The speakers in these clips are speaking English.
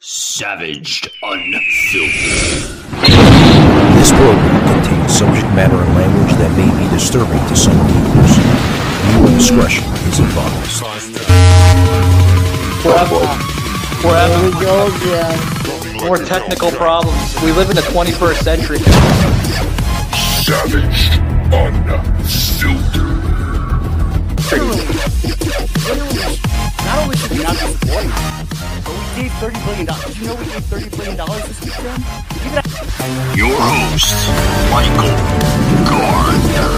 Savaged Unfiltered. This program contains subject matter and language that may be disturbing to some viewers. Viewer discretion is advised. Forever. we go again. More technical problems. We live in the 21st century. Savaged Unfiltered. Not only should we not be gave $30 billion. Did you know we gave $30 billion this week, Jim? Even Your host, Michael Gardner.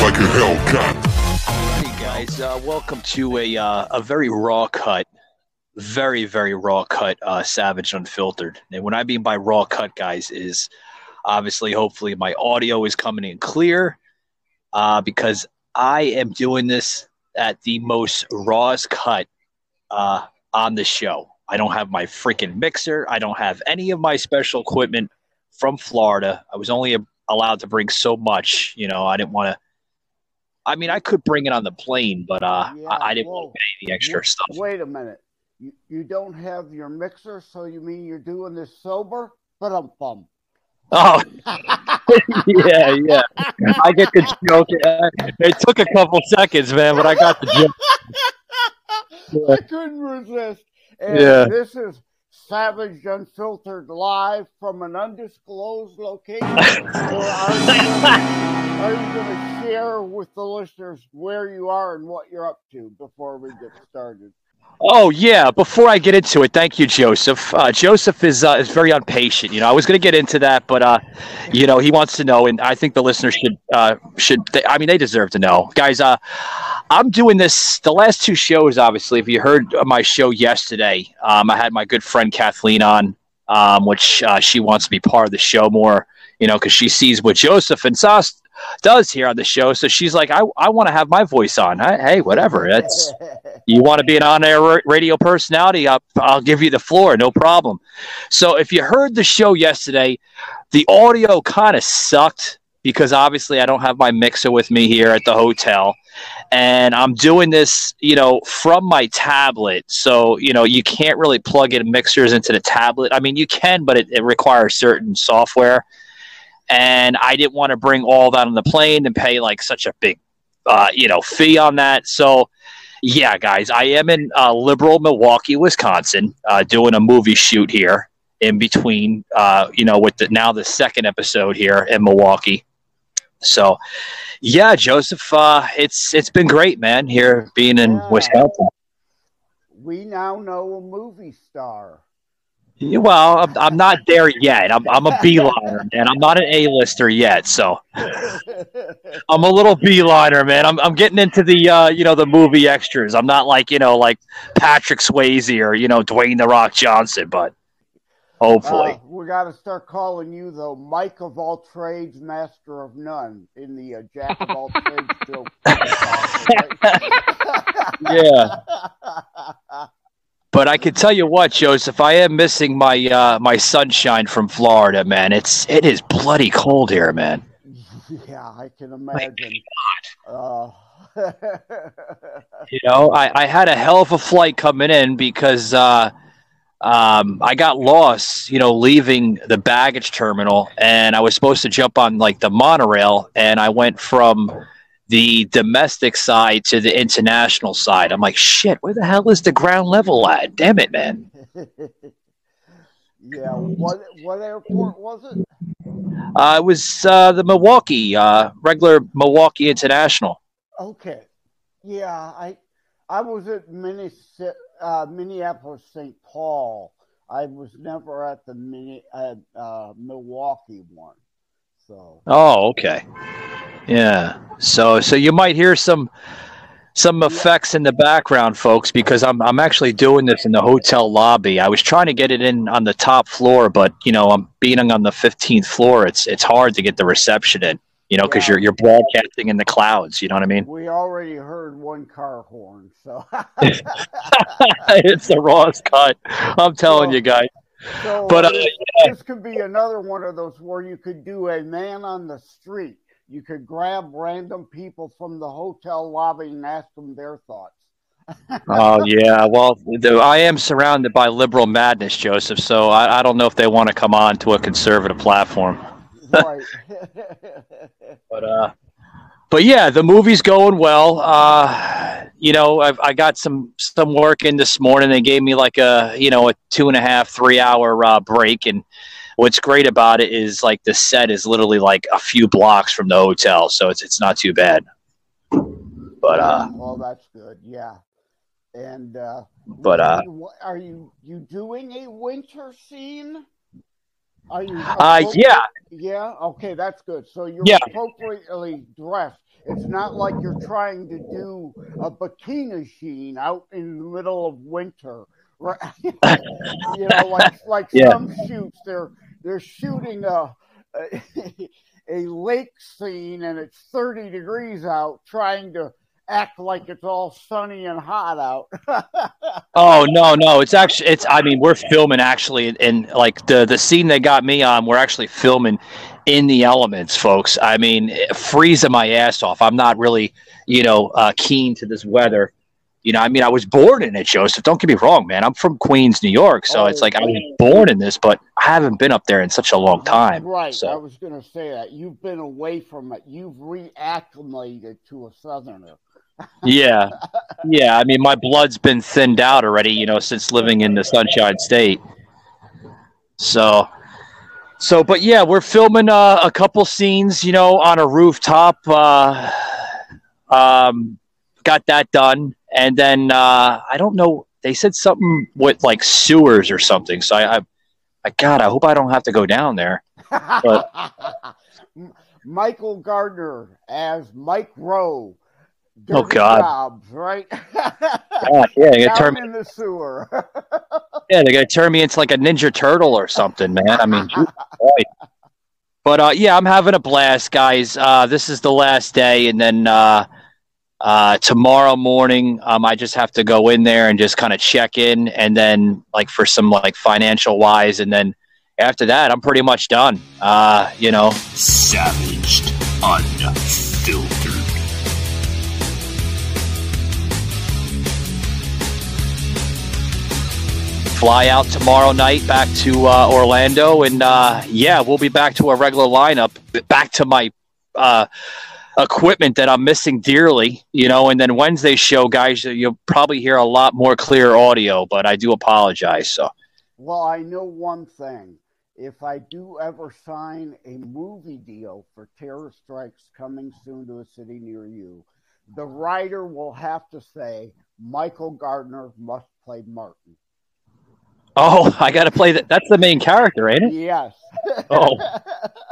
Like a Hellcat. Hey guys, uh, welcome to a uh, a very raw cut, very very raw cut, uh, Savage Unfiltered. And what I mean by raw cut, guys, is obviously hopefully my audio is coming in clear, uh, because I am doing this at the most rawest cut uh, on the show. I don't have my freaking mixer. I don't have any of my special equipment from Florida. I was only allowed to bring so much. You know, I didn't want to. I mean, I could bring it on the plane, but uh, Yeah, I, I didn't whoa. want to pay the extra Wait- stuff. Wait a minute. You, you don't have your mixer, so you mean you're doing this sober? But I'm bum. Oh, yeah, yeah. I get the joke. It took a couple seconds, man, but I got the joke. I couldn't resist. And Yeah. this is Savage Unfiltered live from an undisclosed location. are you are you going to share with the listeners where you are and what you're up to before we get started? Oh yeah. Before I get into it, thank you, Joseph. Uh, Joseph is uh, is very impatient. You know, I was going to get into that, but uh, you know, he wants to know, and I think the listeners should uh, should. I mean, they deserve to know, guys. Uh, I'm doing this. The last two shows, obviously, if you heard my show yesterday, um, I had my good friend Kathleen on, um, which uh, she wants to be part of the show more. You know, because she sees what Joseph and Sauce does here on the show, so she's like, I I want to have my voice on. Hey, hey, whatever. That's you want to be an on-air ra- radio personality I'll, I'll give you the floor no problem. So if you heard the show yesterday the audio kind of sucked because obviously i don't have my mixer with me here at the hotel. And i'm doing this you know from my tablet. So you know you can't really plug in mixers into the tablet. I mean you can but it, it requires certain software and i didn't want to bring all that on the plane and pay like such a big uh, you know fee on that so yeah, guys, I am in uh, liberal Milwaukee, Wisconsin, uh, doing a movie shoot here in between, uh, you know, with the, now the second episode here in Milwaukee. So, yeah, Joseph, uh, it's it's been great, man, here being in. Wisconsin. we now know a movie star. Well, I'm, I'm not there yet. I'm, I'm a beeliner, and I'm not an A-lister yet. So I'm a little beeliner, man. I'm, I'm getting into the uh, you know the movie extras. I'm not like you know like Patrick Swayze or you know Dwayne the Rock Johnson, but hopefully. Uh, we got to start calling you the Mike of all trades, master of none, in the uh, Jack of all trades joke. yeah. But I can tell you what, Joseph, I am missing my uh, my sunshine from Florida, man. It's it is bloody cold here, man. yeah, I can imagine. Uh, You know, I, I had a hell of a flight coming in because uh, um, I got lost, you know, leaving the baggage terminal, and I was supposed to jump on like the monorail, and I went from the domestic side to the international side. I'm like, shit, where the hell is the ground level at? Damn it, man. yeah, what what airport was it? Uh, it was uh, the Milwaukee, uh, regular Milwaukee International. Okay, yeah, I I was at Minnesota, uh, Minneapolis, St. Paul. I was never at the mini uh, Milwaukee one. So Oh, okay. Yeah. So so you might hear some some effects in the background, folks, because I'm I'm actually doing this in the hotel lobby. I was trying to get it in on the top floor, but you know I'm being on the 15th floor. It's it's hard to get the reception in. You know, because Yeah. you're you're broadcasting in the clouds. You know what I mean? we already heard one car horn. So it's the rawest cut. I'm telling you guys. So But, uh, this, yeah. this could be another one of those where you could do a man on the street. you could grab random people from the hotel lobby and ask them their thoughts. Oh yeah, well, the, I am surrounded by liberal madness, Joseph. So I, I don't know if they want to come on to a conservative platform. Right. But uh, but yeah, the movie's going well. Uh, you know, I've, I got some some work in this morning. They gave me like a you know a two and a half three hour uh, break, and what's great about it is like the set is literally like a few blocks from the hotel, so it's it's not too bad. But uh, well, that's good. Yeah. And uh, but uh, are you you doing a winter scene? Are you? uh, yeah, Yeah. Okay, that's good. So you're Yeah. appropriately dressed. It's not like you're trying to do a bikini scene out in the middle of winter, right? you know, like like Yeah. some shoots, they're they're shooting a, a a lake scene and it's 30 degrees out, trying to act like it's all sunny and hot out. Oh no, no, it's actually it's. I mean, we're filming actually, and like the the scene they got me on, we're actually filming in the elements, folks. I mean, freezing my ass off. I'm not really, you know, uh, keen to this weather. You know, I mean, I was born in it, Joseph. Don't get me wrong, man. I'm from Queens, New York, so it's like I was born in this, but I haven't been up there in such a long time. Right. I was going to say that. You've been away from it. You've reacclimated to a southerner. Yeah, yeah. I mean, my blood's been thinned out already, you know, since living in the Sunshine State. So, so, but yeah, we're filming uh, a couple scenes, you know, on a rooftop. Uh, um, got that done, and then uh, I don't know. They said something with like sewers or something. So I, I, I God, I hope I don't have to go down there. Michael Gardner as Mike Rowe. Oh, God. Jobs, right? God, yeah, they're gonna turn me, in the sewer. yeah, they're gonna turn me into like a Ninja Turtle or something, man. I mean, Jesus but uh, yeah, I'm having a blast, guys. Uh, this is the last day, and then uh, uh, tomorrow morning, um, I just have to go in there and just kind of check in, and then like for some like financial wise, and then after that, I'm pretty much done. Uh, you know, Savaged. Unfiltered. Fly out tomorrow night back to uh, Orlando, and uh, yeah, we'll be back to a regular lineup, back to my uh, equipment that I'm missing dearly, you know. And then Wednesday's show, guys, you'll probably hear a lot more clear audio, but I do apologize. So well, I know one thing. If I do ever sign a movie deal for Terror Strikes coming soon to a city near you, the writer will have to say Michael Gardner must play Martin. Oh, I got to play that. That's the main character, ain't it? Yes. Oh,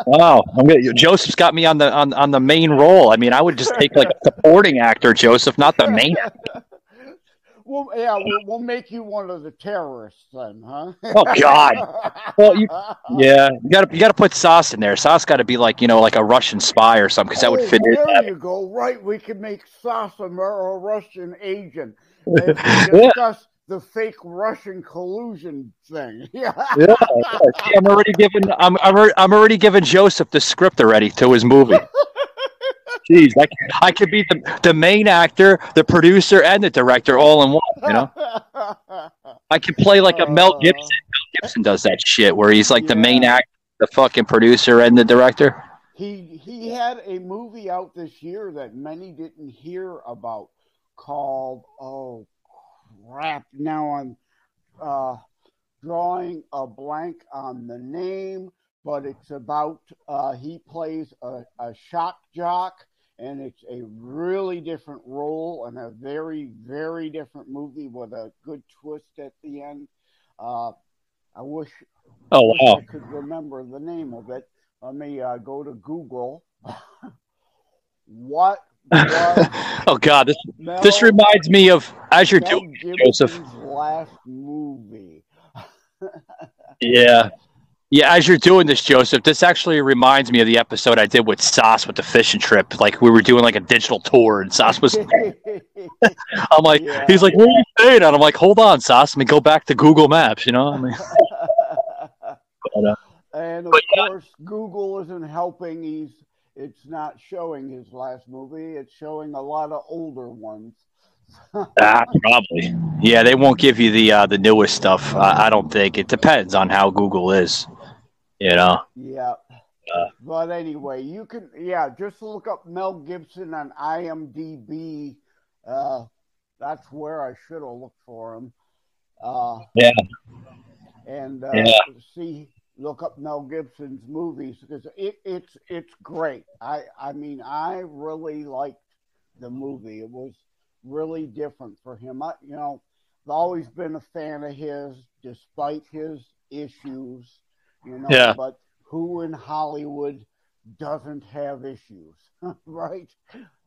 wow. I'm gonna, Joseph's got me on the on, on the main role. I mean, I would just take like a supporting actor, Joseph, not the main. well, yeah, we'll, we'll make you one of the terrorists then, huh? Oh God. Well, you, yeah, you got to you got to put Sauce in there. Sauce got to be like you know like a Russian spy or something because that would Oh, fit in. There you go. Right, we could make Sasa a Russian agent and discuss the fake Russian collusion thing. Yeah. Yeah, see, I'm already giving I'm I'm, alre- I'm already giving Joseph the script already to his movie. Jeez, I, c- I could be the, the main actor, the producer, and the director all in one. You know, I could play like a Mel Uh, Gibson. Mel Gibson does that shit where he's like the main actor, the fucking producer, and the director. He he had a movie out this year that many didn't hear about called oh crap now I'm uh drawing a blank on the name but it's about uh he plays a, a shock jock and it's a really different role and a very very different movie with a good twist at the end uh I wish Oh wow! I could remember the name of it. Let me uh, go to Google. what oh god, this Mel, this reminds me of as you're Mel doing, Joseph. Last movie? Yeah. Yeah, as you're doing this, Joseph, this actually reminds me of the episode I did with Sauce with the fishing trip. Like we were doing like a digital tour, and Sauce was. I'm like, Yeah. he's like, "Where are you staying?" And I'm like, "Hold on, Sauce. Let me go back to Google Maps." You know, I mean, but, uh, and of But, yeah. course, Google isn't helping. He's it's not showing his last movie. It's showing a lot of older ones. Ah, probably. Yeah, they won't give you the uh, the newest stuff. I, I don't think it depends on how Google is. You know. Yeah. Uh. but anyway, you can yeah, just look up Mel Gibson on IMDb. Uh, that's where I should have looked for him. Uh, Yeah. and uh, Yeah. see look up Mel Gibson's movies because it, it's it's great. I I mean I really liked the movie. It was really different for him. I you know I've always been a fan of his despite his issues. You know, Yeah. but who in Hollywood doesn't have issues, right?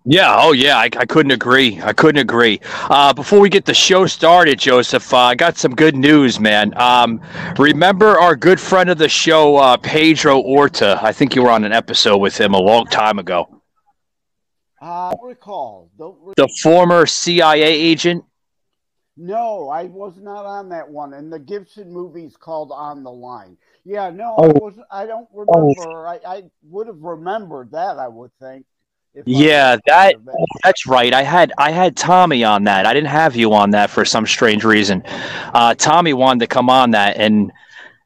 Yeah. Oh, yeah. I, I couldn't agree. I couldn't agree. Uh, before we get the show started, Joseph, uh, I got some good news, man. Um, remember our good friend of the show, uh, Pedro Orta? I think you were on an episode with him a long time ago. Uh, recall. Don't re- The former CIA agent. No, I was not on that one. And the Gibson movie's called On the Line. Yeah, no, Oh. I was. I don't remember. I, I would have remembered that. I would think. Yeah, that aware of it. that's right. I had I had Tommy on that. I didn't have you on that for some strange reason. Uh, Tommy wanted to come on that, and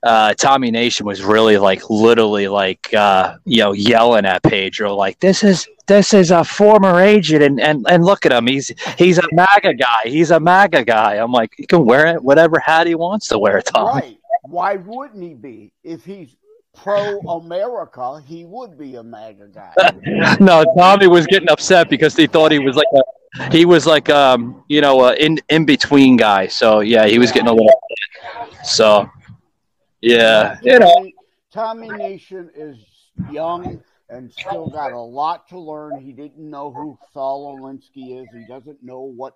uh, Tommy Nation was really like literally like uh, you know yelling at Pedro like this is this is a former agent, and, and and look at him. He's he's a MAGA guy. He's a MAGA guy. I'm like he can wear it whatever hat he wants to wear. Tommy. Right? Why wouldn't he be? If he's pro America, he would be a MAGA guy. no, Tommy was getting upset because he thought he was like a he was like um you know a in in between guy. So yeah, he was getting a little upset. so yeah, you know Tommy, Tommy Nation is young and still got a lot to learn. He didn't know who Saul Alinsky is. He doesn't know what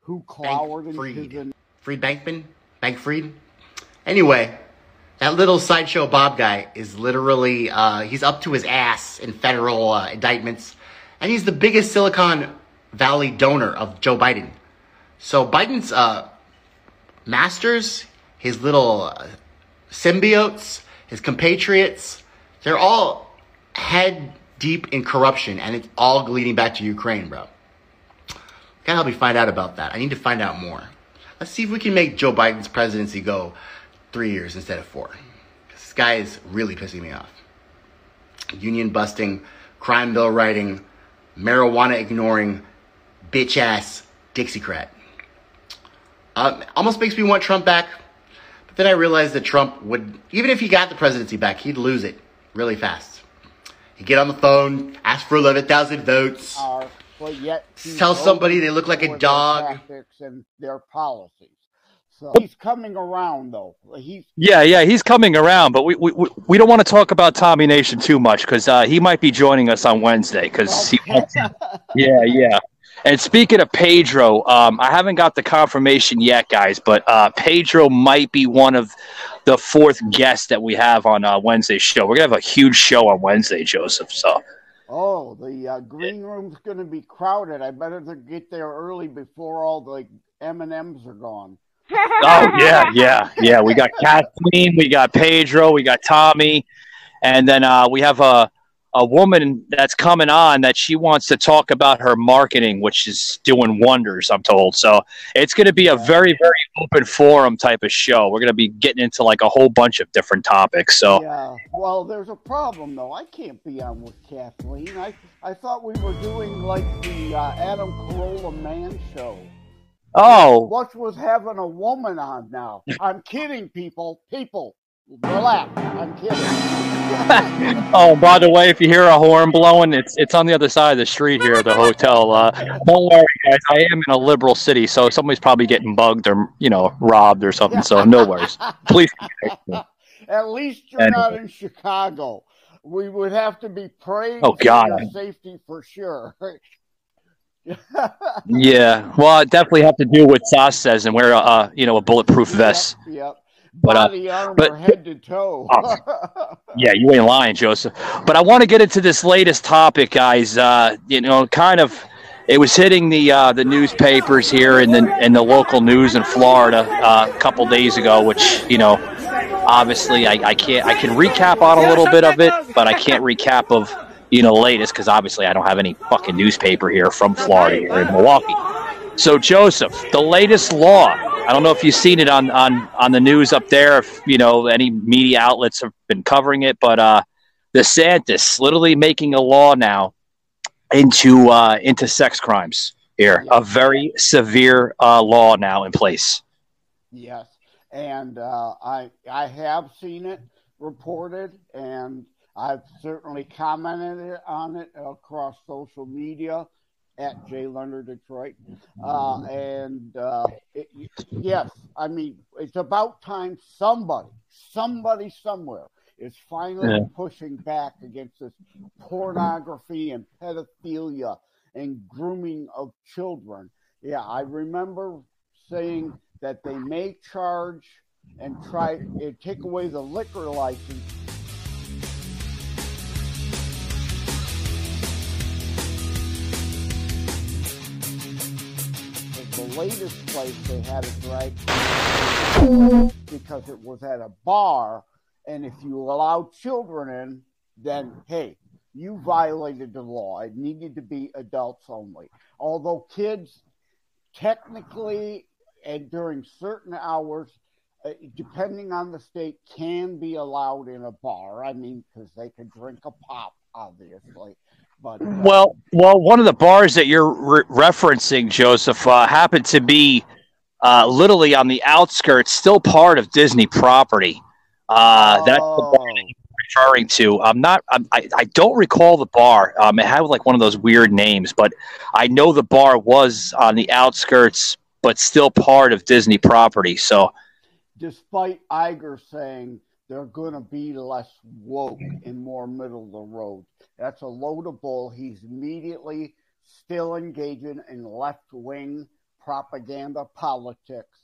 who Cloward and Fried. Chisholm Fried Bankman? Bank Fried? Anyway, that little sideshow Bob guy is literally, uh, he's up to his ass in federal uh, indictments. And he's the biggest Silicon Valley donor of Joe Biden. So Biden's uh, masters, his little uh, symbiotes, his compatriots, they're all head deep in corruption. And it's all leading back to Ukraine, bro. Gotta help me find out about that. I need to find out more. Let's see if we can make Joe Biden's presidency go three years instead of four. This guy is really pissing me off. Union busting, crime bill writing, marijuana ignoring, bitch ass Dixiecrat. Um, almost makes me want Trump back. But then I realized that Trump would, even if he got the presidency back, he'd lose it really fast. He'd get on the phone, ask for 11,000 votes. yet Tell somebody they look like a dog. tactics and their policies. So he's coming around, though. He's yeah yeah he's coming around, but we we, we- don't want to talk about Tommy Nation too much because uh, he might be joining us on Wednesday because he wants Yeah, yeah. And speaking of Pedro, um, I haven't got the confirmation yet, guys, but uh, Pedro might be one of the fourth guests that we have on uh, Wednesday's show. We're gonna have a huge show on Wednesday, Joseph. So Oh, the uh, green room's going to be crowded. I better get there early before all the M and M's are gone. Oh yeah, yeah, yeah. We got Kathleen, we got Pedro, we got Tommy, and then uh, we have a a woman that's coming on that she wants to talk about her marketing, which is doing wonders. I'm told. So it's going to be a very very open forum type of show. We're going to be getting into like a whole bunch of different topics. So Yeah. Well, there's a problem though. I can't be on with Kathleen. I I thought we were doing like the uh, Adam Carolla Man show. Oh What's with having a woman on now? I'm kidding, people. People, relax. I'm kidding. oh. By the way, if you hear a horn blowing, it's it's on the other side of the street here, at the hotel. Uh, don't worry, guys. I am in a liberal city, so somebody's probably getting bugged or you know robbed or something. So no worries. Please. At least you're not in Chicago. We would have to be praying Oh, for God. your safety for sure. Yeah, well, I definitely have to do what Sas says and wear a uh, you know a bulletproof vest. Yep. yep. But, uh, Body armor, but- head to toe. Yeah, you ain't lying, Joseph. But I want to get into this latest topic, guys. Uh, you know, kind of, it was hitting the uh, the newspapers here in the in the local news in Florida uh, a couple days ago, which you know, obviously I, I can't I can recap on a little bit of it, but I can't recap of you know, latest because obviously I don't have any fucking newspaper here from Florida or in Milwaukee. So Joseph, the latest law. I don't know if you've seen it on on on the news up there. If you know any media outlets have been covering it, but uh, DeSantis literally making a law now into uh, into sex crimes here. A very severe uh, law now in place. Yes, and uh, I I have seen it reported, and I've certainly commented on it across social media at Jay Lenard Detroit. Uh, and uh, it, yes, I mean, it's about time somebody, somebody somewhere is finally yeah. pushing back against this pornography and pedophilia and grooming of children. Yeah, I remember saying that they may charge and try to take away the liquor license latest place they had it right because it was at a bar, and if you allow children in, then hey, you violated the law. It needed to be adults only. Although kids, technically, and during certain hours, uh, depending on the state, can be allowed in a bar. I mean, because they can drink a pop, obviously. But uh, well, well, one of the bars that you're re- referencing, Joseph, uh, happened to be uh, literally on the outskirts, still part of Disney property. Uh, that's the bar that you're referring to. I'm not. I'm, i I don't recall the bar. Um, it had like one of those weird names, but I know the bar was on the outskirts, but still part of Disney property. So, despite Iger saying they're going to be less woke and more middle of the road. That's a load of bull. He's immediately still engaging in left wing propaganda politics.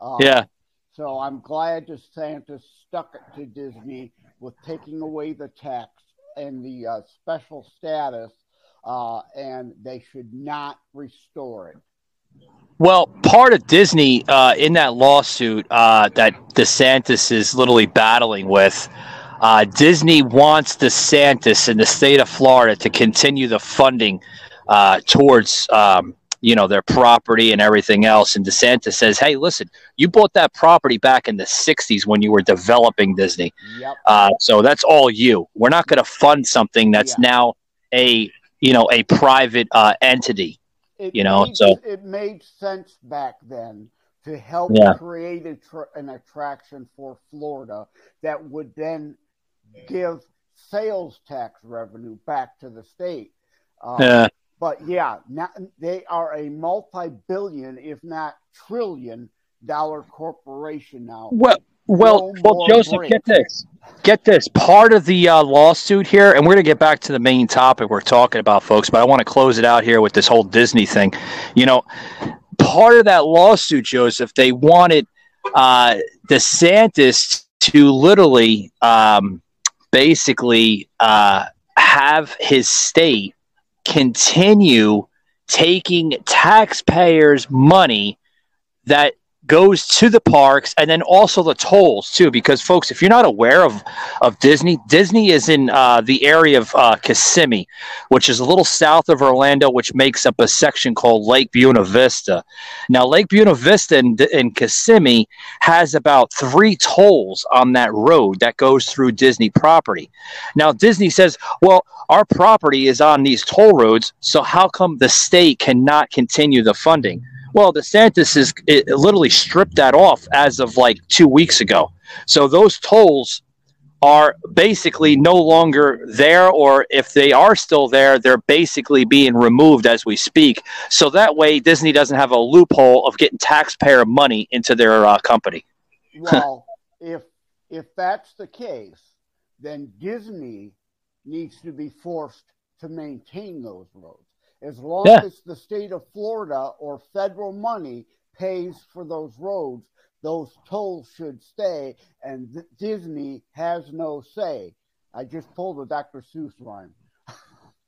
Um, yeah. So I'm glad DeSantis stuck it to Disney with taking away the tax and the uh, special status, uh, and they should not restore it. Well, part of Disney uh, in that lawsuit uh, that DeSantis is literally battling with, uh, Disney wants DeSantis in the state of Florida to continue the funding uh, towards um, you know their property and everything else. And DeSantis says, "Hey, listen, you bought that property back in the '60s when you were developing Disney, yep. Uh, so that's all you. We're not going to fund something that's yeah. now a you know a private uh, entity." it you know, made, so it made sense back then to help yeah. create a tra- an attraction for Florida that would then give sales tax revenue back to the state. Um, yeah. But yeah, now they are a multi-billion, if not trillion, dollar corporation now. Well, well, no well, Joseph, breaks. get this. Get this. Part of the uh, lawsuit here, and we're going to get back to the main topic we're talking about, folks, but I want to close it out here with this whole Disney thing. You know, part of that lawsuit, Joseph, they wanted uh, DeSantis to literally um, basically uh, have his state continue taking taxpayers' money that goes to the parks and then also the tolls too because folks if you're not aware of of disney disney is in uh, the area of uh, kissimmee which is a little south of orlando which makes up a section called lake buena vista. Now lake buena vista in, in kissimmee has about three tolls on that road that goes through disney property. Now disney says well our property is on these toll roads so how come the state cannot continue the funding well, DeSantis is literally stripped that off as of like two weeks ago. So those tolls are basically no longer there, or if they are still there, they're basically being removed as we speak. So that way, Disney doesn't have a loophole of getting taxpayer money into their uh, company. Well, if if that's the case, then Disney needs to be forced to maintain those roads. As long yeah. as the state of Florida or federal money pays for those roads, those tolls should stay, and th- Disney has no say. I just pulled a Dr. Seuss rhyme.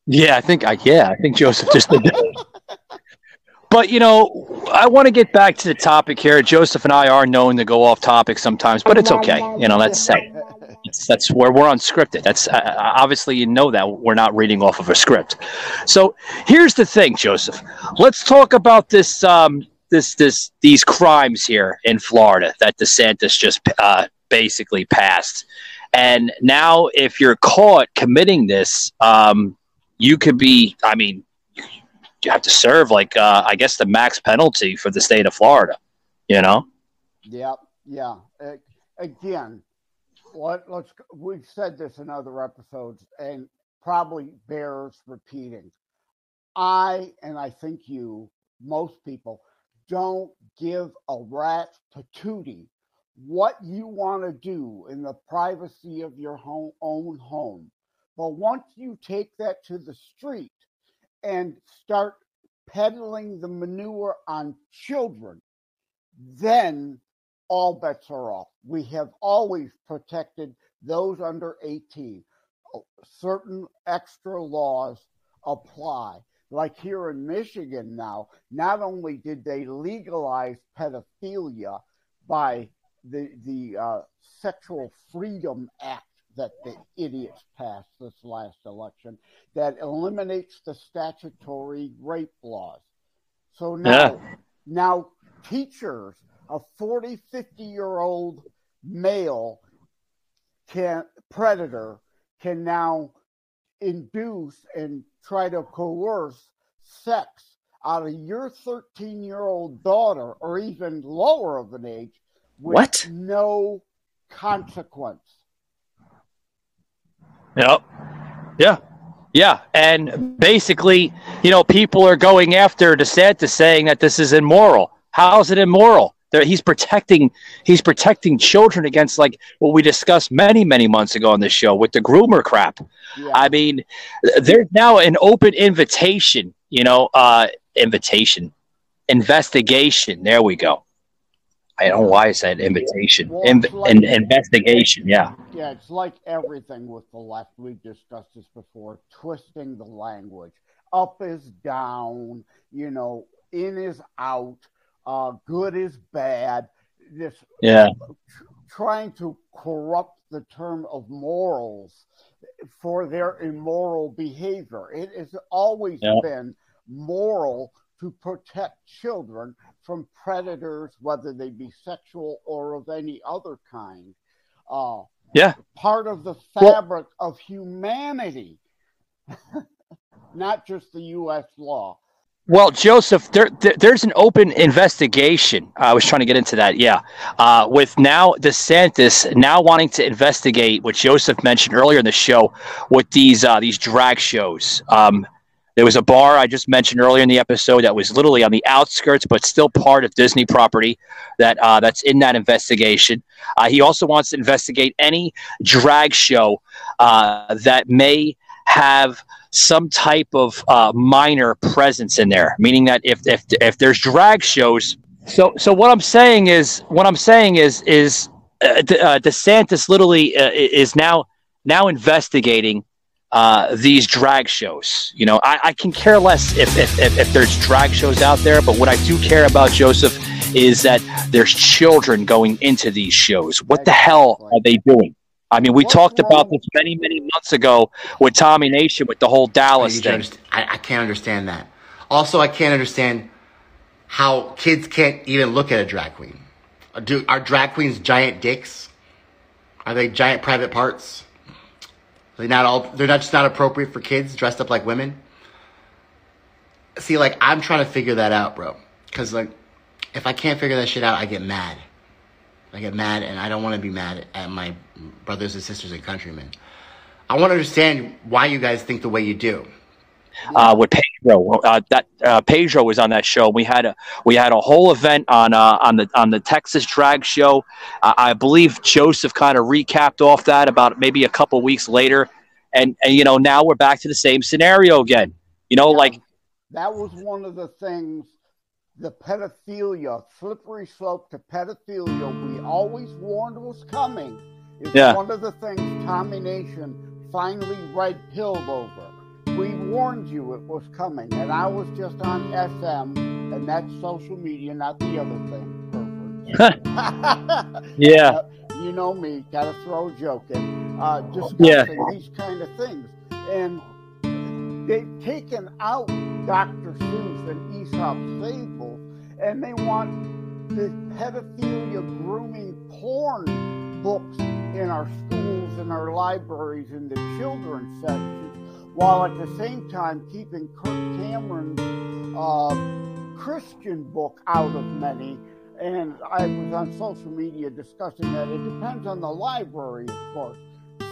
Yeah, I think I yeah, I think Joseph just did that. But you know, I want to get back to the topic here. Joseph and I are known to go off topic sometimes, but it's okay. You know, that's sad. That's, that's where we're unscripted. That's uh, uh, obviously you know that we're not reading off of a script. So here's the thing, Joseph. Let's talk about this um, this this these crimes here in Florida that DeSantis just uh, basically passed. And now, if you're caught committing this, um, you could be. I mean, you have to serve like uh, I guess the max penalty for the state of Florida. You know. Yeah. Uh, again, let, let's. We've said this in other episodes, and probably bears repeating. I and I think you, most people, don't give a rat's patootie what you want to do in the privacy of your home, own home. But once you take that to the street and start peddling the manure on children, then all bets are off. We have always protected those under 18. Certain extra laws apply. Like here in Michigan now, not only did they legalize pedophilia by the the uh, Sexual Freedom Act that the idiots passed this last election that eliminates the statutory rape laws. So now, yeah. now teachers, a 40, 50 year old male can predator can now induce and try to coerce sex out of your 13 year old daughter or even lower of an age what? No consequence. Yep. Yeah. Yeah. And basically, you know, people are going after DeSantis saying that this is immoral. How is it immoral? He's protecting he's protecting children against like what we discussed many many months ago on this show with the groomer crap. Yeah. I mean, there's now an open invitation, you know, uh invitation, investigation. There we go I don't know why I said invitation. Well, In, like, in, investigation, yeah. Yeah, it's like everything with the left. We've discussed this before, twisting the language. Up is down, you know, in is out, uh, good is bad. This yeah. trying to corrupt the term of morals for their immoral behavior. It has always yeah. been moral to protect children from predators, whether they be sexual or of any other kind. Uh, yeah. Part of the fabric well, of humanity, not just the U.S. law. Well, Joseph, there, there, there's an open investigation. I was trying to get into that. Yeah, uh, with now DeSantis now wanting to investigate what Joseph mentioned earlier in the show with these uh, these drag shows. Um, there was a bar I just mentioned earlier in the episode that was literally on the outskirts, but still part of Disney property that uh, that's in that investigation. Uh, he also wants to investigate any drag show uh, that may have some type of uh, minor presence in there, meaning that if if if there's drag shows, so so what I'm saying is what I'm saying is is uh, uh, DeSantis literally uh, is now now investigating uh, these drag shows. You know, I, I can care less if, if, if, if, there's drag shows out there, but what I do care about, Joseph, is that there's children going into these shows. What the hell are they doing? I mean, we What's talked wrong? about this many, many months ago with Tommy Nation with the whole Dallas thing. I, I can't understand that. Also, I can't understand how kids can't even look at a drag queen. Do, are drag queens giant dicks? Are they giant private parts? They're not all. They're not just not appropriate for kids dressed up like women. See, like I'm trying to figure that out, bro. Because like, if I can't figure that shit out, I get mad. I get mad, and I don't want to be mad at my brothers and sisters and countrymen. I want to understand why you guys think the way you do. Uh, with Pedro, uh, that uh, Pedro was on that show. We had a we had a whole event on uh, on the on the Texas Drag Show. I believe Joseph kind of recapped off that about maybe a couple weeks later, and and you know now we're back to the same scenario again. You know, yeah, like that was one of the things. The pedophilia, slippery slope to pedophilia, we always warned was coming. Is yeah. one of the things Tommy Nation finally red pilled over we warned you it was coming, and I was just on FM, and that's social media, not the other thing. yeah. Uh, you know me, gotta throw a joke in. uh, discussing Yeah. these kind of things. And they've taken out Dr. Seuss and Aesop's fables, and they want the pedophilia grooming porn books in our schools and our libraries in the children's sections, while at the same time keeping Kirk Cameron's uh, Christian book out of many. And I was on social media discussing that. It depends on the library, of course.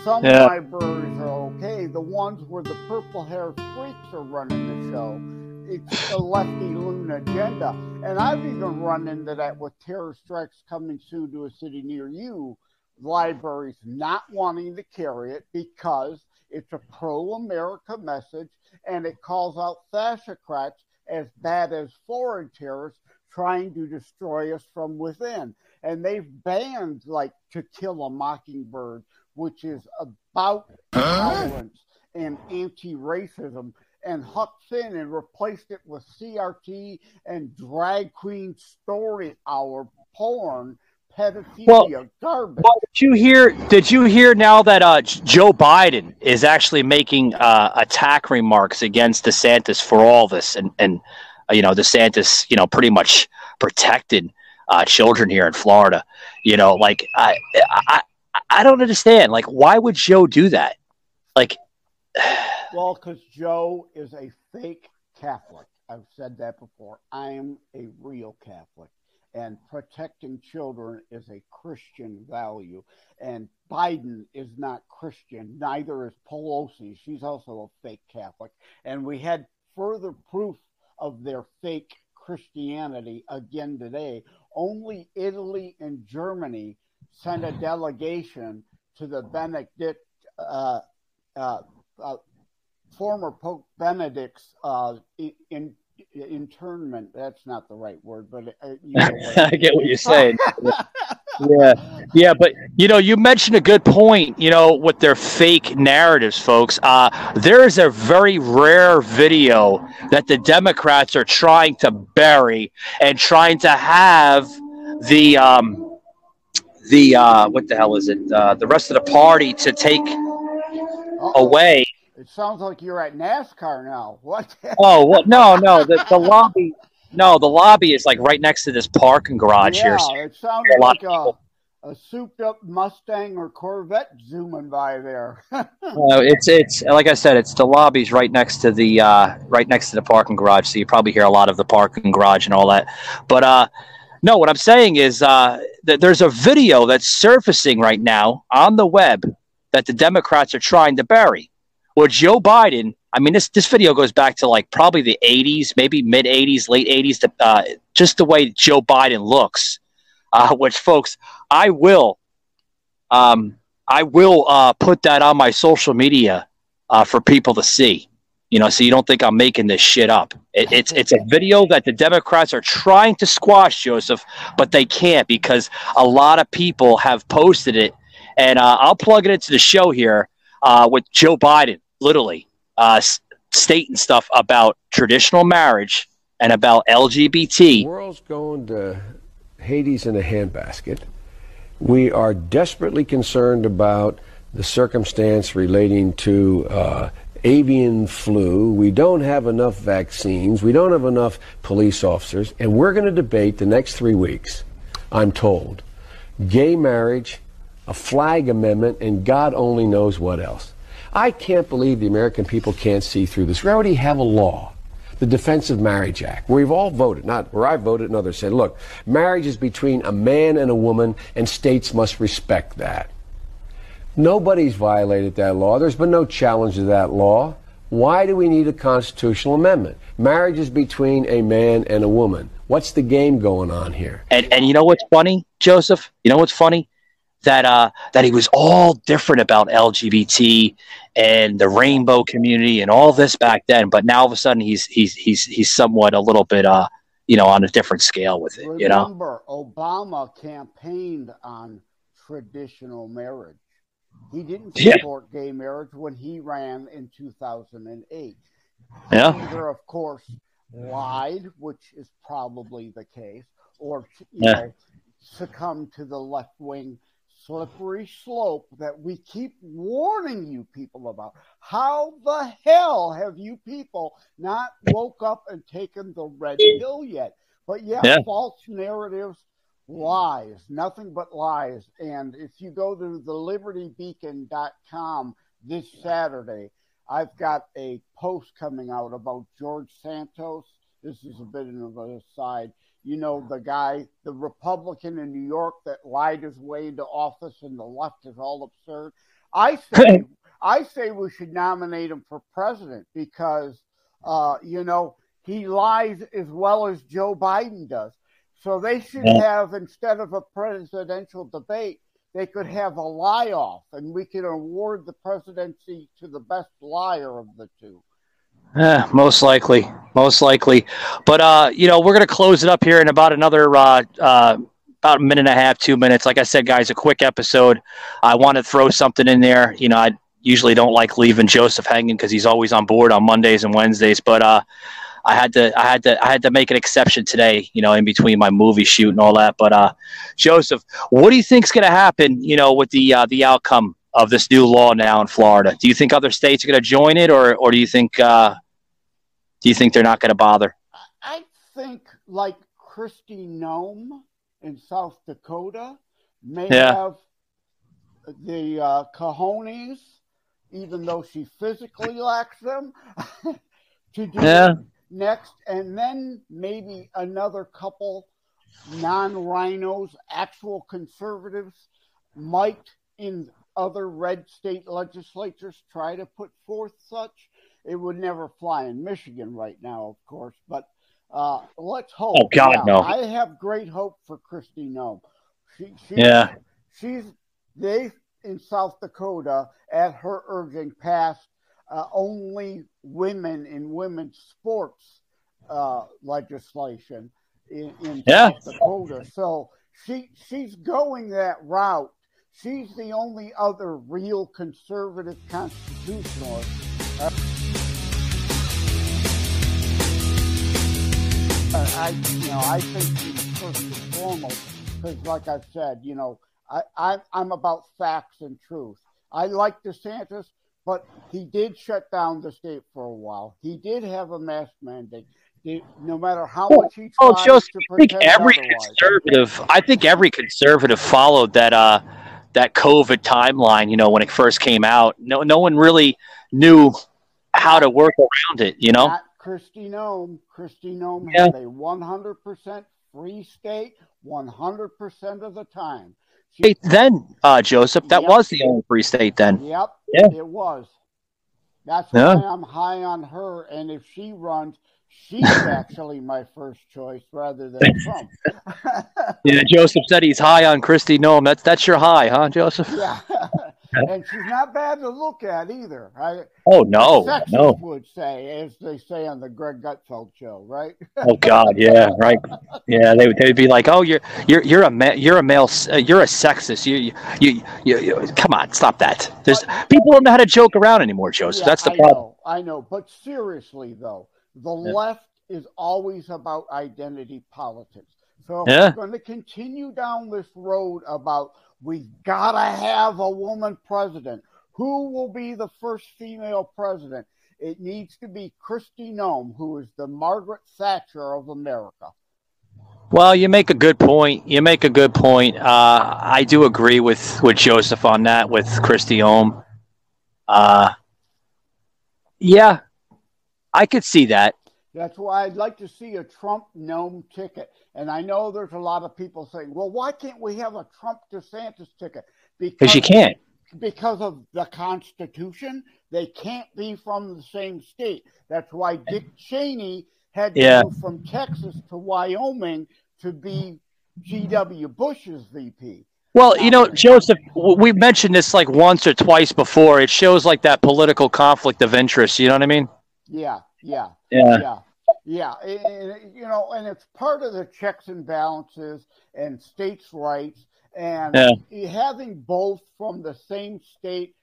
Some Yeah. libraries are okay. The ones where the purple haired freaks are running the show, it's a lefty loon agenda. And I've even run into that with terror strikes coming soon to a city near you. Libraries not wanting to carry it because it's a pro America message and it calls out fascocrats as bad as foreign terrorists trying to destroy us from within. And they've banned, like, To Kill a Mockingbird, which is about violence and anti racism, and Huck Finn and replaced it with CRT and drag queen story hour porn, pedophilia, garbage. Well, did you hear? Did you hear now that uh, Joe Biden is actually making uh, attack remarks against DeSantis for all this, and and uh, you know DeSantis, you know, pretty much protected uh, children here in Florida. You know, like I, I I don't understand. Like, why would Joe do that? Like, Well, because Joe is a fake Catholic. I've said that before. I am a real Catholic, and protecting children is a Christian value. And Biden is not Christian. Neither is Pelosi. She's also a fake Catholic. And we had further proof of their fake Christianity again today. Only Italy and Germany sent a delegation to the Benedict. Uh, uh, uh, former Pope Benedict's uh, in, in internment. That's not the right word, but uh, you know I get what you're saying. yeah, yeah, but you know, you mentioned a good point. You know, with their fake narratives, folks. Uh, there is a very rare video that the Democrats are trying to bury and trying to have the um, the uh, what the hell is it? Uh, the rest of the party to take away. It sounds like you're at NASCAR now. What? Oh well, no, no, the, the lobby. No, the lobby is like right next to this parking garage yeah, here. So it sounds a like a, a souped-up Mustang or Corvette zooming by there. Uh, it's it's like I said, it's the lobby's right next to the uh, right next to the parking garage, so you probably hear a lot of the parking garage and all that. But uh, no, what I'm saying is uh, that there's a video that's surfacing right now on the web that the Democrats are trying to bury. Where Joe Biden, I mean, this this video goes back to like probably the 80s, maybe mid 80s, late 80s. To, uh, just the way Joe Biden looks, uh, which folks, I will. Um, I will uh, put that on my social media uh, for people to see. You know, so you don't think I'm making this shit up. It, it's it's a video that the Democrats are trying to squash, Joseph, but they can't because a lot of people have posted it, and uh, I'll plug it into the show here uh, with Joe Biden, literally uh, stating stuff about traditional marriage and about LGBT. The world's going to Hades in a handbasket. We are desperately concerned about the circumstance relating to uh, avian flu. We don't have enough vaccines. We don't have enough police officers. And we're going to debate the next three weeks, I'm told, gay marriage, a flag amendment, and God only knows what else. I can't believe the American people can't see through this. We already have a law the Defense of Marriage Act, where we've all voted, not where I voted and others said, look, marriage is between a man and a woman, and states must respect that. Nobody's violated that law. There's been no challenge to that law. Why do we need a constitutional amendment? Marriage is between a man and a woman. What's the game going on here? And and you know what's funny, Joseph? You know what's funny? That uh that he was all different about LGBT and the rainbow community and all this back then, but now all of a sudden he's he's he's he's somewhat a little bit uh you know on a different scale with it, you know. Remember, Obama campaigned on traditional marriage. He didn't Yeah. support gay marriage when he ran in 2008. Yeah. Either, of course, lied, which is probably the case, or you Yeah. know, succumbed to the left wing slippery slope that we keep warning you people about. How the hell have you people not woke up and taken the red pill yet? But yeah, Yeah. false narratives, lies, nothing but lies. And if you go to the libertybeacon.com this Saturday, I've got a post coming out about George Santos. This is a bit of an aside. You know, the guy, the Republican in New York that lied his way into office and the left is all absurd. I say, I say we should nominate him for president because, uh, you know, he lies as well as Joe Biden does. So they should have, instead of a presidential debate, they could have a lie off and we could award the presidency to the best liar of the two. Eh, most likely, most likely. But uh, you know, we're gonna close it up here in about another uh, uh, about a minute and a half, two minutes. Like I said, guys, a quick episode. I want to throw something in there. You know, I usually don't like leaving Joseph hanging because he's always on board on Mondays and Wednesdays. But uh, I had to, I had to, I had to make an exception today. You know, in between my movie shoot and all that. But uh, Joseph, what do you think's gonna happen? You know, with the uh, the outcome of this new law now in Florida? Do you think other states are going to join it, or or do you think uh, do you think they're not going to bother? I think like Kristi Noem in South Dakota may Yeah. have the uh, cojones, even though she physically lacks them, to do Yeah. next, and then maybe another couple non-RINOs, actual conservatives, might in other red state legislatures try to put forth such. It would never fly in Michigan right now, of course, but uh, let's hope. Oh, God, Yeah, no. I have great hope for Kristi Noem. She, she, Yeah. she's they in South Dakota at her urging passed uh, only women in women's sports uh, legislation in, in Yeah. South Dakota. So she she's going that route. She's the only other real conservative constitutionalist. Uh, I, you know, I think she's first and foremost because, like I've said, you know, I, I, I'm about facts and truth. I like DeSantis, but he did shut down the state for a while. He did have a mask mandate. He- no matter how much he Oh, tries Joseph, to I think every otherwise. conservative, I think every conservative followed that uh, that COVID timeline. You know, when it first came out, no, no one really knew how to work around it. You know, Not Kristi Noem. Kristi Noem Yeah. had a 100% free state 100% of the time. She, then uh, Joseph, that Yep. was the only free state then. Yep, Yeah. it was. That's Yeah. why I'm high on her. And if she runs, she's actually my first choice rather than Trump. Yeah, Joseph said he's high on Kristi Noem. That's that's your high, huh, Joseph? yeah. and she's not bad to look at either. I, Oh no, no. would say, as they say on the Greg Gutfeld show, right? Oh God, yeah, right. Yeah, they would they'd be like, "Oh, you're you're you're a ma- you're a male, uh, you're a sexist. You you, you you come on, stop that." There's people don't know how to joke around anymore, Joseph. Yeah, That's the I problem. know, I know. But seriously, though, the Yeah. left is always about identity politics. So if Yeah. we're going to continue down this road about we've got to have a woman president, who will be the first female president? It needs to be Kristi Noem, who is the Margaret Thatcher of America. Well, you make a good point. You make a good point. Uh, I do agree with with Joseph on that with Kristi Noem. Uh, yeah, I could see that. That's why I'd like to see a Trump Noem ticket. And I know there's a lot of people saying, well, why can't we have a Trump DeSantis ticket? Because you can't. because of the Constitution, they can't be from the same state. That's why Dick Cheney had to Yeah. move from Texas to Wyoming to be G.W. Bush's VP. Well, you know, Joseph, we mentioned this like once or twice before. It shows like that political conflict of interest. You know what I mean? Yeah, yeah, Yeah. yeah, yeah. And- and, you know, and it's part of the checks and balances and states' rights and having both from the same state,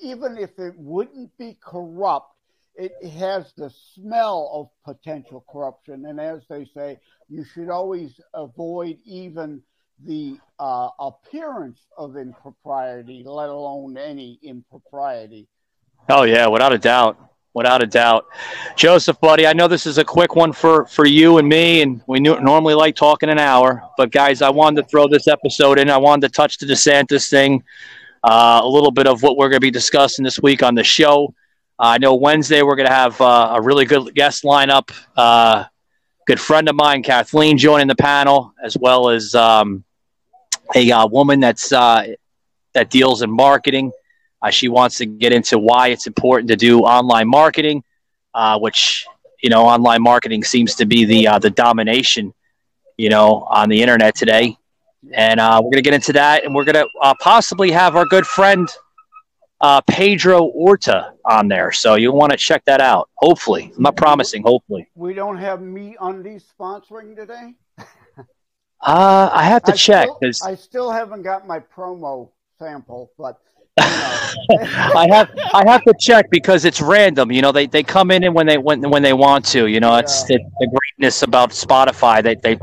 even if it wouldn't be corrupt, it has the smell of potential corruption. And as they say, you should always avoid even the uh, appearance of impropriety, let alone any impropriety. Oh yeah, without a doubt, without a doubt. Joseph, buddy, I know this is a quick one for for you and me, and we normally like talking an hour, but guys, I wanted to throw this episode in. I wanted to touch the DeSantis thing, uh, a little bit of what we're going to be discussing this week on the show. Uh, I know Wednesday we're going to have uh, a really good guest lineup. Uh, good friend of mine, Kathleen, joining the panel, as well as um, a uh, woman that's uh, that deals in marketing. Uh, she wants to get into why it's important to do online marketing, uh, which you know, online marketing seems to be the uh, the domination, you know, on the internet today. And uh, we're going to get into that, and we're going to uh, possibly have our good friend uh, Pedro Orta on there. So you'll want to check that out. Hopefully, I'm not promising. Hopefully, We don't have MeUndies sponsoring today. uh, I have to I check still- because I still haven't got my promo sample, but. I have I have to check because it's random. You know, they, they come in and when they when when they want to. You know, it's the, the greatness about Spotify. They they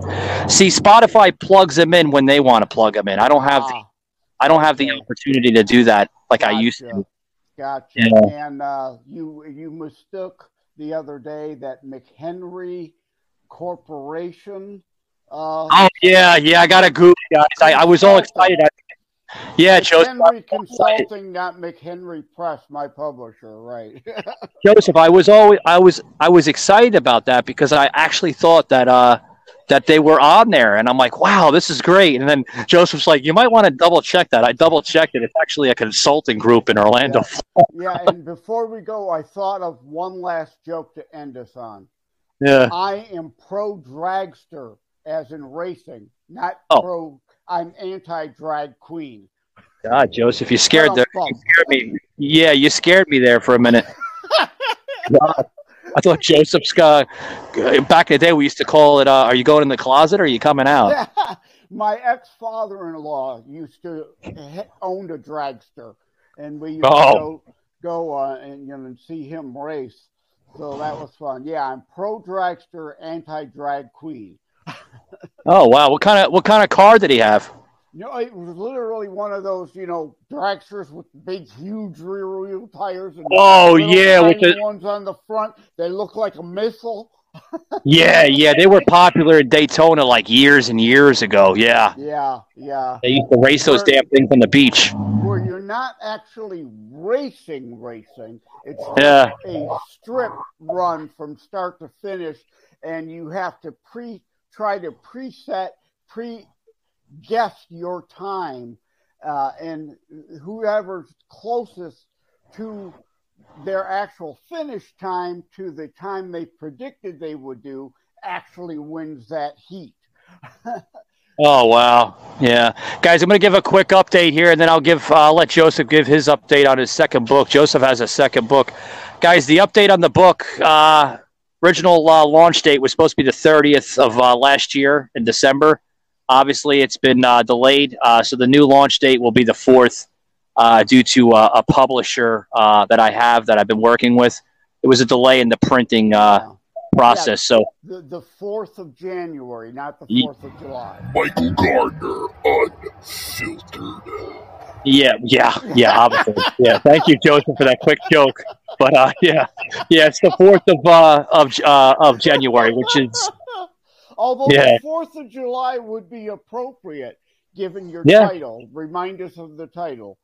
see Spotify plugs them in when they want to plug them in. I don't have the, Ah, I don't have the opportunity to do that like I used to. Gotcha. Yeah. And uh, you you mistook the other day that McHenry Corporation. Uh, Oh yeah, yeah. I got a Google guys. I, I was all excited. I, yeah, Joseph. McHenry Consulting, not McHenry Press, my publisher, right? Joseph, I was always I was I was excited about that because I actually thought that uh that they were on there and I'm like, wow, this is great. And then Joseph's like, you might want to double check that. I double checked it. It's actually a consulting group in Orlando. yeah. And before we go, I thought of one last joke to end us on. Yeah. I am pro dragster, as in racing, not Oh. pro. I'm anti drag queen. God, Joseph, you scared Shut the you scared me. Yeah, you scared me there for a minute. God. I thought Joseph's got back in the day we used to call it uh, are you going in the closet or are you coming out? My ex father in law used to owned a dragster, and we used Oh. to go, go uh, and you know and see him race. So that was fun. Yeah, I'm pro dragster, anti drag queen. Oh wow, what kind of what kind of car did he have? You know, it was literally one of those, you know, dragsters with big, huge rear wheel tires. And Oh, yeah, with the- ones on the front. They look like a missile. Yeah, yeah, they were popular in Daytona like years and years ago. Yeah, Yeah, yeah. they used to race those damn things on the beach. Where you're not actually racing, racing. It's Yeah. a strip run from start to finish, and you have to pre try to preset, pre guess your time, uh, and whoever's closest to their actual finish time to the time they predicted they would do actually wins that heat. Oh wow, yeah, guys, I'm gonna give a quick update here, and then I'll give uh, I'll let Joseph give his update on his second book. Joseph has a second book, guys. The update on the book, uh, original uh, launch date was supposed to be the 30th of uh, last year in December. Obviously, it's been uh, delayed, uh, so the new launch date will be the fourth, uh, due to uh, a publisher uh, that I have that I've been working with. It was a delay in the printing uh, process, so. The the fourth of January, not the Ye- fourth of July. Michael Gardner, unfiltered. Yeah, yeah, yeah, obviously. yeah, thank you, Joseph, for that quick joke. But uh, yeah, yeah, it's the fourth of uh, of uh, of January, which is Although Yeah. the Fourth of July would be appropriate given your Yeah. title. Remind us of the title.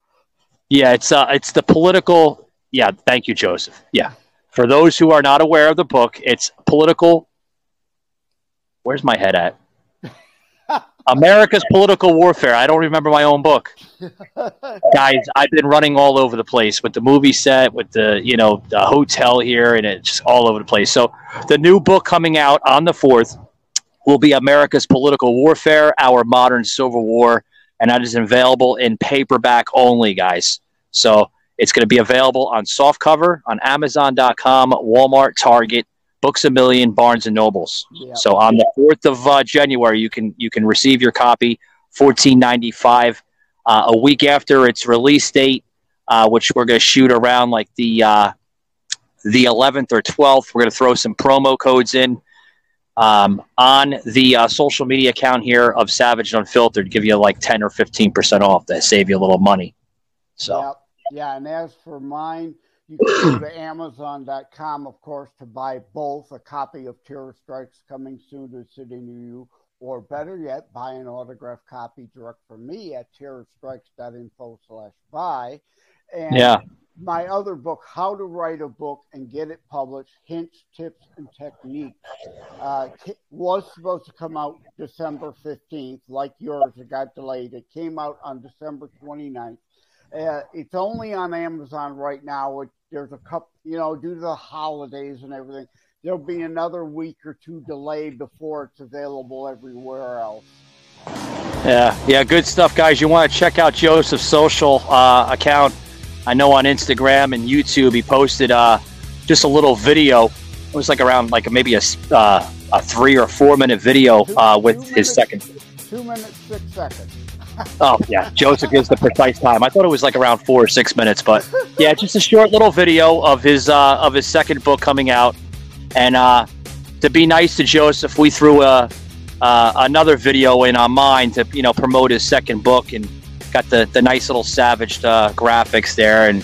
yeah, it's uh, it's the political. Yeah, thank you, Joseph. Yeah, for those who are not aware of the book, it's political. Where's my head at? America's political warfare. I don't remember my own book. guys i've been running all over the place with the movie set with the you know the hotel here and it's just all over the place so the new book coming out on the 4th will be america's political warfare our modern civil war and that is available in paperback only guys so it's going to be available on softcover on amazon.com walmart target books a million barnes and nobles Yeah. so on the 4th of uh, january you can you can receive your copy 1495 uh, a week after its release date, uh, which we're going to shoot around like the uh, the 11th or 12th. We're going to throw some promo codes in. um, on the uh, social media account here of Savage Unfiltered, give you like ten or fifteen percent off to save you a little money. So Yep. Yeah, and as for mine, you can go to Amazon.com, of course, to buy both a copy of Terror Strikes coming soon to a city near you, or better yet, buy an autographed copy direct from me at terrorstrikes.info slash buy. And yeah, my other book, How to Write a Book and Get It Published Hints, Tips, and Techniques, uh, was supposed to come out December 15th, like yours. It got delayed. It came out on December 29th. Uh, it's only on Amazon right now. It, there's a couple, you know, due to the holidays and everything, there'll be another week or two delayed before it's available everywhere else. yeah, yeah. Good stuff, guys. You want to check out Joseph's social uh, account? I know on Instagram and YouTube he posted uh, just a little video. It was like around like maybe a uh, a three or four minute video uh, with Two his minutes- second. Two minutes, six seconds. Oh yeah, Joseph gives the precise time. I thought it was like around four or six minutes, but yeah, just a short little video of his uh, of his second book coming out. And uh, to be nice to Joseph, we threw a uh, another video in on mine to you know promote his second book and got the the nice little savage uh, graphics there. And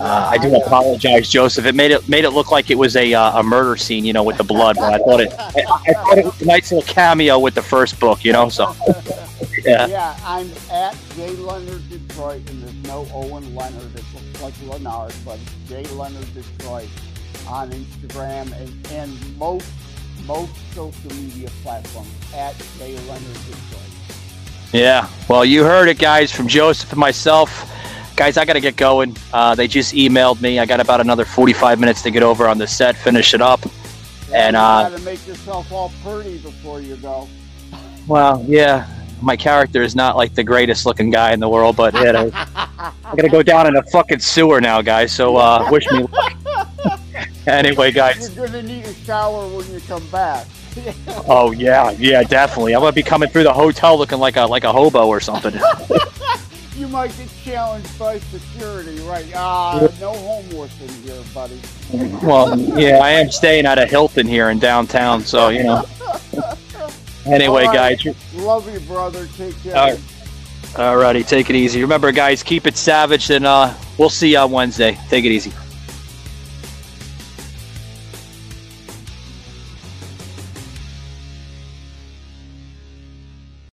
uh, I do apologize, Joseph. It made it made it look like it was a uh, a murder scene, you know, with the blood. But I thought it I, I thought it was a nice little cameo with the first book, you know. So yeah. Yeah, I'm at J Lenard Detroit, and there's no Owen Lenard. It looks like Leonard, but it's J Lenard Detroit on Instagram and, and most most social media platforms at J Lenard Detroit. Yeah. Well, you heard it, guys, from Joseph and myself. Guys, I got to get going. Uh, they just emailed me. I got about another 45 minutes to get over on the set, finish it up. And, you uh, gotta make yourself all pretty before you go. Well, yeah, my character is not like the greatest looking guy in the world, but I got to go down in a fucking sewer now, guys. So uh, wish me luck. anyway, guys. You're gonna need a shower when you come back. Oh yeah, yeah, definitely. I'm gonna be coming through the hotel looking like a like a hobo or something. you might get challenged by security, right? Ah, no homeless in here, buddy. well, yeah, I am staying at a Hilton here in downtown, so you know. Anyway, right. guys. Love you, brother. Take care. All right. Alrighty, take it easy. Remember, guys, keep it savage, and uh, we'll see you on Wednesday. Take it easy.